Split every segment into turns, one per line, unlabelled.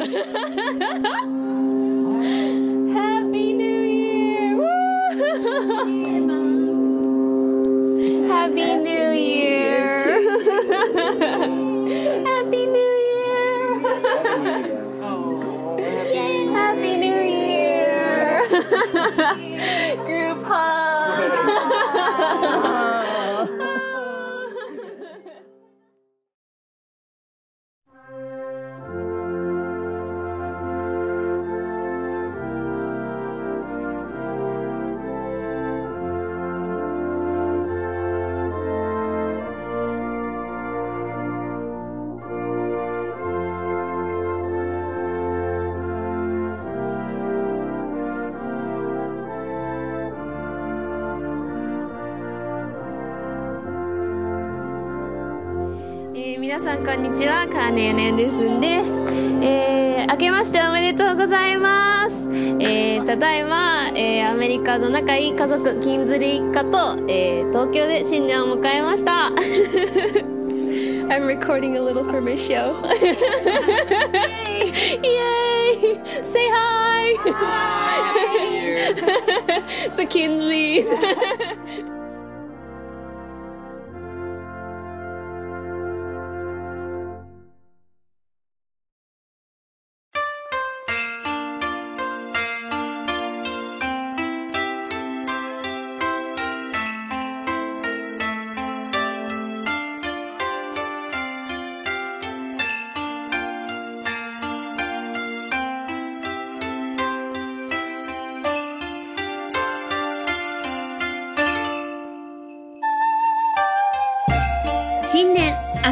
Ha ha ha! 皆さんこんにちはカーネーネンルスンです、えー、明けましておめでとうございます、えー、ただいま、えー、アメリカの仲いい家族キンズリー一家と、えー、東京で新年を迎えました。I'm recording a little for my show. Yay! Say hi! so Kinsley's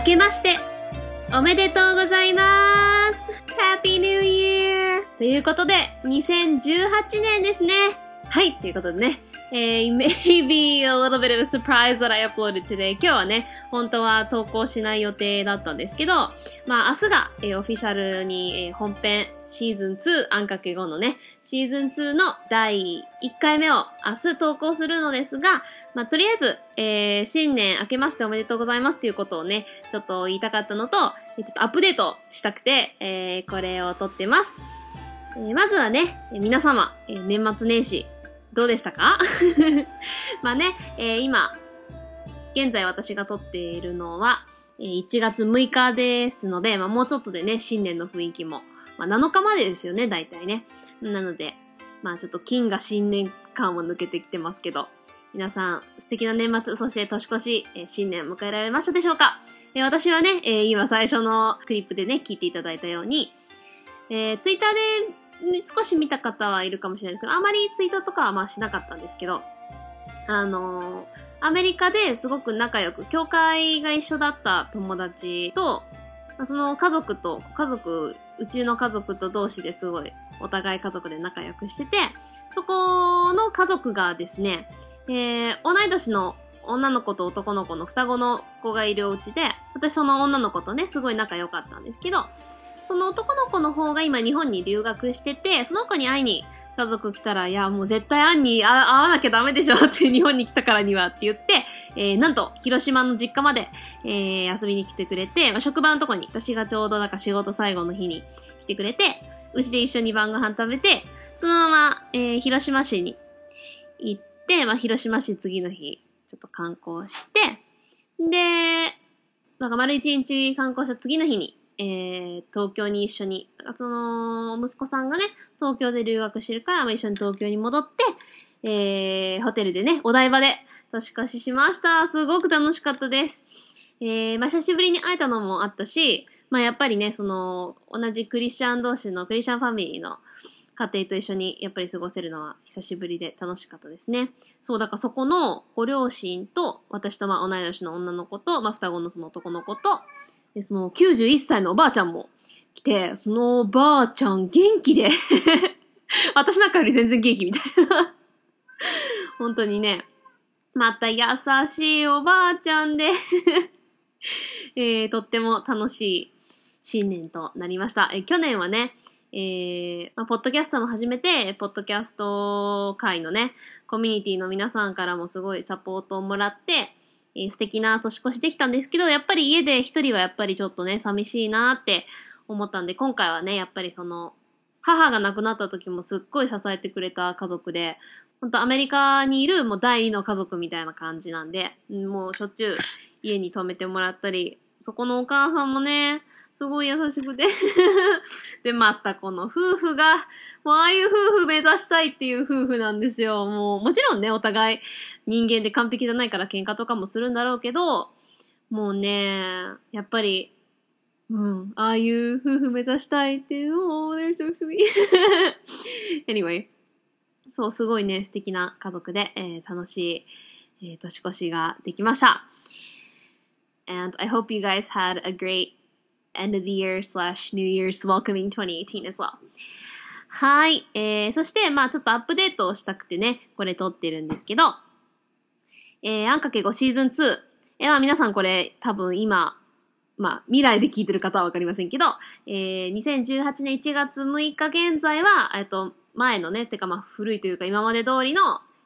けましておめでとうございます !Happy New Year! ということで、2018年ですね。はい、ということでね。えー、maybe a little bit of a surprise that I uploaded today. 今日はね、本当は投稿しない予定だったんですけど、まあ明日が、えーオフィシャルに、えー本編シーズン2、あんかけ5のね、シーズン2の第1回目を明日投稿するのですが、まあとりあえず、えー新年明けましておめでとうございますということをね、ちょっと言いたかったのと、ちょっとアップデートしたくて、えーこれを撮ってます。えーまずはね、皆様、えー年末年始、どうでしたか？まあね、えー今、現在私が撮っているのは、え1月6日ですので、まあもうちょっとでね、新年の雰囲気も、まあ7日までですよね、大体ね。なので、まあちょっと金が新年感を抜けてきてますけど、皆さん素敵な年末、そして年越し、えー新年迎えられましたでしょうか、えー私はね、えー今最初のクリップでね、聞いていただいたように、えー、ツイッターで少し見た方はいるかもしれないですけど、あまりツイートとかはまあしなかったんですけど、あのーアメリカですごく仲良く、教会が一緒だった友達と、その家族と、家族、うちの家族と同士ですごい、お互い家族で仲良くしてて、そこの家族がですね、えー、同い年の女の子と男の子の双子の子がいるお家で、私その女の子とね、すごい仲良かったんですけど、その男の子の方が今日本に留学してて、その子に会いに家族来たら、いや、もう絶対アンに会わなきゃダメでしょって日本に来たからにはって言って、えー、なんと、広島の実家まで、えー、遊びに来てくれて、まあ、職場のとこに、私がちょうどなんか仕事最後の日に来てくれて、うちで一緒に晩ご飯食べて、そのまま、えー、広島市に行って、まあ、広島市次の日、ちょっと観光して、で、なんか丸一日観光した次の日に、えー、東京に一緒に、その、息子さんがね、東京で留学してるから、まあ、一緒に東京に戻って、えー、ホテルでね、お台場で年越ししました。すごく楽しかったです。えー、まあ、久しぶりに会えたのもあったし、まあ、やっぱりね、その、同じクリスチャン同士のクリスチャンファミリーの家庭と一緒にやっぱり過ごせるのは久しぶりで楽しかったですね。そう、だからそこのご両親と、私とまあ同い年の女の子と、まあ双子のその男の子と、でその91歳のおばあちゃんも来て、そのおばあちゃん元気で、私なんかより全然元気みたいな。本当にね、また優しいおばあちゃんで、えー、とっても楽しい新年となりました。え去年はね、えーまあ、ポッドキャストも始めて、ポッドキャスト界のね、コミュニティの皆さんからもすごいサポートをもらって、えー素敵な年越しできたんですけど、やっぱり家で一人はやっぱりちょっとね、寂しいなって思ったんで、今回はね、やっぱりその、母が亡くなった時もすっごい支えてくれた家族で、本当アメリカにいるもう第二の家族みたいな感じなんで、もうしょっちゅう家に泊めてもらったり、そこのお母さんもね、すごい優しくて で、またこの夫婦が、もうああいう夫婦目指したいっていう夫婦なんですよ。もう、もちろんね、お互い人間で完璧じゃないから喧嘩とかもするんだろうけど、もうね、やっぱり、うん、ああいう夫婦目指したいっていうのを、they're so sweet. anyway. そう、すごいね、素敵な家族で、えー、楽しい、えー、年越しができました。And I hope you guys had a great end of the year slash New Year's welcoming 2018 as well. はい。えー、そして、まあちょっとアップデートをしたくてね、これ撮ってるんですけど、えー、あんかけ5シーズン2。えー、まあ皆さんこれ多分今、まあ未来で聞いてる方はわかりませんけど、えー、2018年1月6日現在は、えっと、前のね、てかまあ古いというか今まで通りの、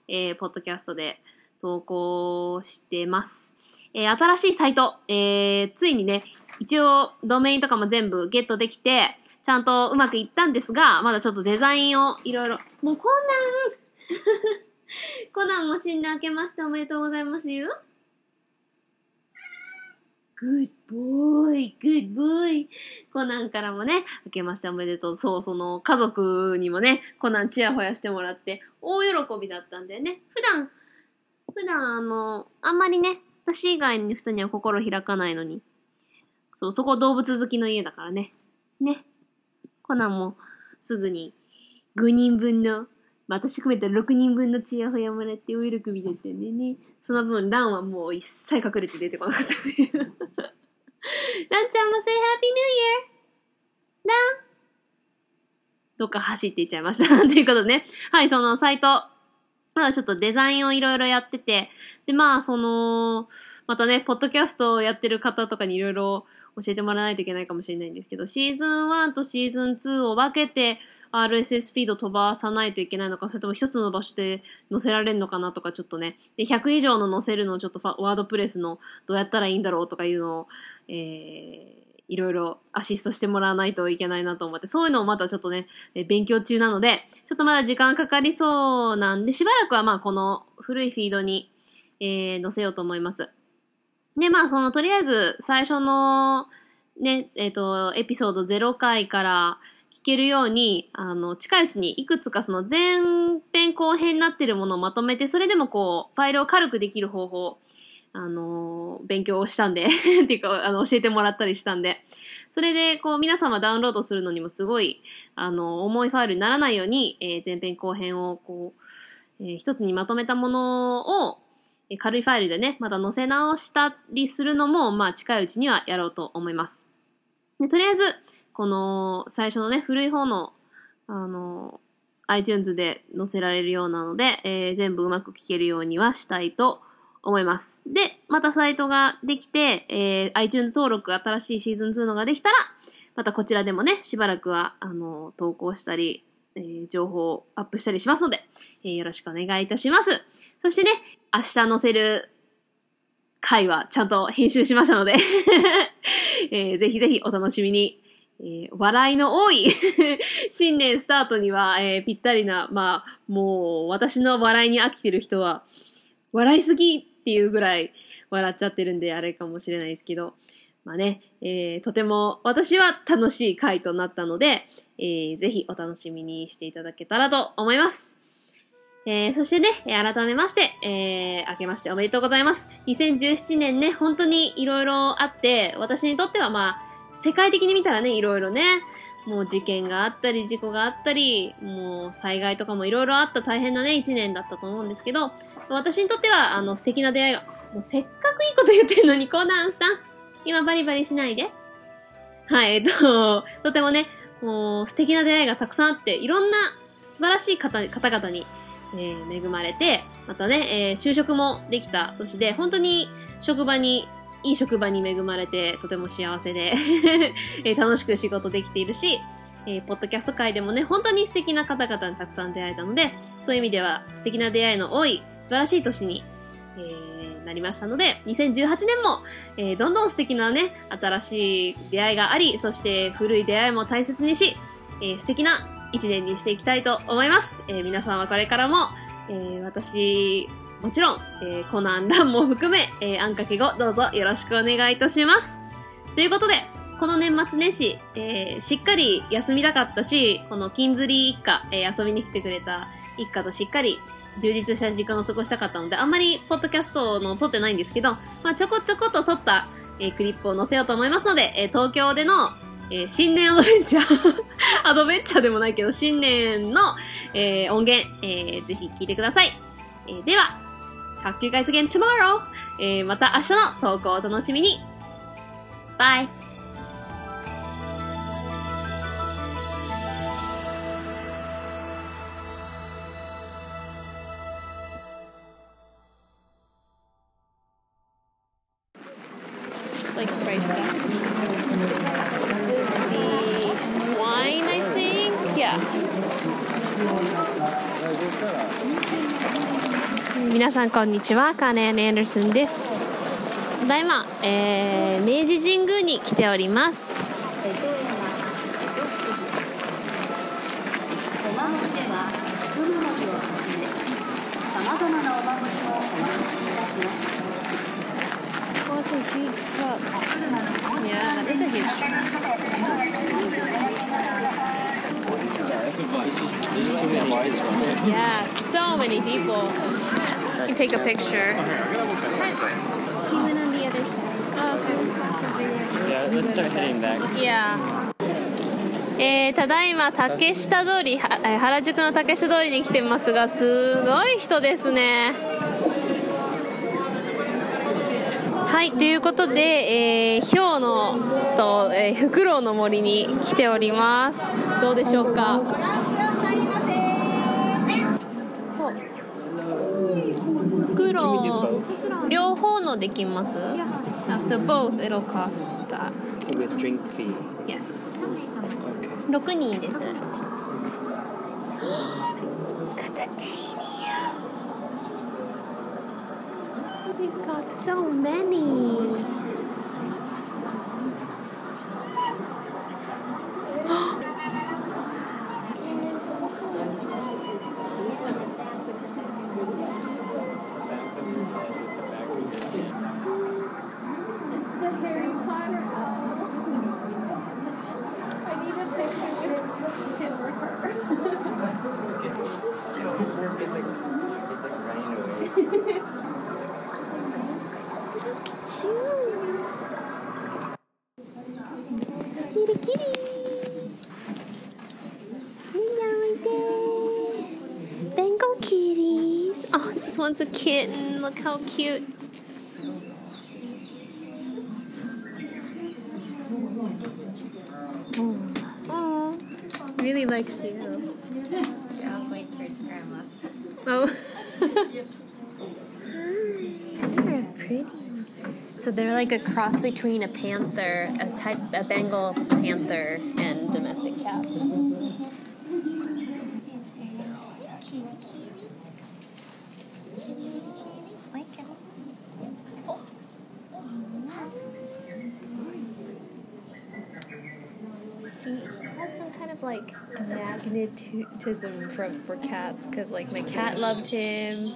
えー、ポッドキャストで投稿してます。えー、新しいサイト、えー、ついにね、一応ドメインとかも全部ゲットできて、ちゃんとうまくいったんですが、まだちょっとデザインをいろいろ、もうコナン コナンも死んで明けましておめでとうございますよ。Good boy, good boy. コナンからもね、明けましておめでとう。そう、その家族にもね、コナンチヤホヤしてもらって、大喜びだったんだよね。普段、普段あの、あんまりね、私以外の人には心開かないのに。そう、そこ動物好きの家だからね。ね。コナンもすぐに5人分のまあ、私含めて6人分のチヤホヤもらって大喜びだったんでね。その分、ランはもう一切隠れて出てこなかったっていう。ランちゃんも say happy new year! ランどっか走っていっちゃいました。ということでね。はい、そのサイト。まだちょっとデザインをいろいろやってて。で、まあ、その、またね、ポッドキャストをやってる方とかにいろいろ教えてもらわないといけないかもしれないんですけど、シーズン1とシーズン2を分けて RSS フィード飛ばさないといけないのか、それとも一つの場所で載せられるのかなとかちょっとね、で、100以上の載せるのをちょっとワードプレスのどうやったらいいんだろうとかいうのを、えー、いろいろアシストしてもらわないといけないなと思って、そういうのをまたちょっとね、勉強中なので、ちょっとまだ時間かかりそうなんで、しばらくはまあこの古いフィードに、えー、載せようと思います。で、まあ、その、とりあえず、最初の、ね、えっ、ー、と、エピソード0回から聞けるように、あの、近いうちにいくつかその前編後編になってるものをまとめて、それでもこう、ファイルを軽くできる方法、あの勉強をしたんで っていうか、あの、教えてもらったりしたんで、それで、こう、皆様ダウンロードするのにもすごい、あの、重いファイルにならないように、えー、前編後編を、こう、えー、一つにまとめたものを、軽いファイルでね、また載せ直したりするのも、まあ近いうちにはやろうと思います。でとりあえず、この最初のね、古い方の、あの、iTunes で載せられるようなので、えー、全部うまく聞けるようにはしたいと思います。で、またサイトができて、えー、iTunes 登録新しいシーズン2のができたら、またこちらでもね、しばらくは、あの、投稿したり、えー、情報をアップしたりしますので、えー、よろしくお願いいたします。そしてね、明日載せる回はちゃんと編集しましたので えー、ぜひぜひお楽しみに。えー、笑いの多い 新年スタートには、えー、ぴったりな、まあ、もう私の笑いに飽きてる人は、笑いすぎっていうぐらい笑っちゃってるんであれかもしれないですけど、まあね、えー、とても私は楽しい回となったので、えー、ぜひお楽しみにしていただけたらと思います。えー、そしてね、改めまして、えー、明けましておめでとうございます。2017年ね、本当に色々あって、私にとってはまあ、世界的に見たらね、色々ね、もう事件があったり、事故があったり、もう災害とかも色々あった大変なね、一年だったと思うんですけど、私にとっては、あの、素敵な出会いが、もうせっかくいいこと言ってんのに、コナンさん、今バリバリしないで。はい、えっと、とてもね、もう素敵な出会いがたくさんあって、いろんな素晴らしい方方々にえー、恵まれて、またね、えー、就職もできた年で、本当に職場に、いい職場に恵まれて、とても幸せで えー、楽しく仕事できているし、えー、ポッドキャスト界でもね、本当に素敵な方々にたくさん出会えたので、そういう意味では素敵な出会いの多い素晴らしい年に、えー、なりましたので、2018年も、えーどんどん素敵なね、新しい出会いがあり、そして古い出会いも大切にし、えー素敵な一年にしていきたいと思います。えー皆さんはこれからも、えー私、もちろん、えーコナンランも含め、えーあんかけ語どうぞよろしくお願いいたします。ということで、この年末年始、えーしっかり休みたかったし、この金釣り一家、えー遊びに来てくれた一家としっかり充実した時間を過ごしたかったので、あんまりポッドキャストの撮ってないんですけど、まあ、ちょこちょこと撮った、えークリップを載せようと思いますので、えー東京での、えー新年アドベンチャー アドベンチャーでもないけど、新年の、えー音源、えーぜひ聞いてください。えーでは、talk to you guys again tomorrow! えまた明日の投稿をお楽しみに。バイ皆さんこんにちは。カーネアン・アンダーソンです。ただいま、えー明治神宮に来ております。
お守りでは海の日をはじめさまざまなお守りをお渡しいたします
Yeah, a huge Yeah, so many people. You can take a picture. Oh, okay.
Yeah, let's start heading back.
Yeah. えーただいま竹下通り原宿の竹下通りに来てますがすごい人ですねはいということで、えー、氷のと、えー、フクロウの森に来ておりますどうでしょうか？両方のできますあ So both it'll cost that
With drink fee.
Yes
Okay.
6人です。形に We've got so many. One's a kitten. Look how cute. Oh, really likes you.
Yeah, wait towards grandma.
Oh. they're pretty. So they're like a cross between a panther, a type, a Bengal panther, and he has some kind of like magnetism from for cats, because like my cat loved him.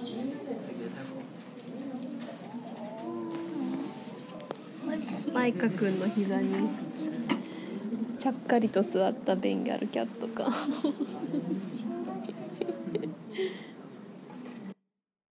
マイカくんの膝にちゃっかりと座ったベンガルキャットか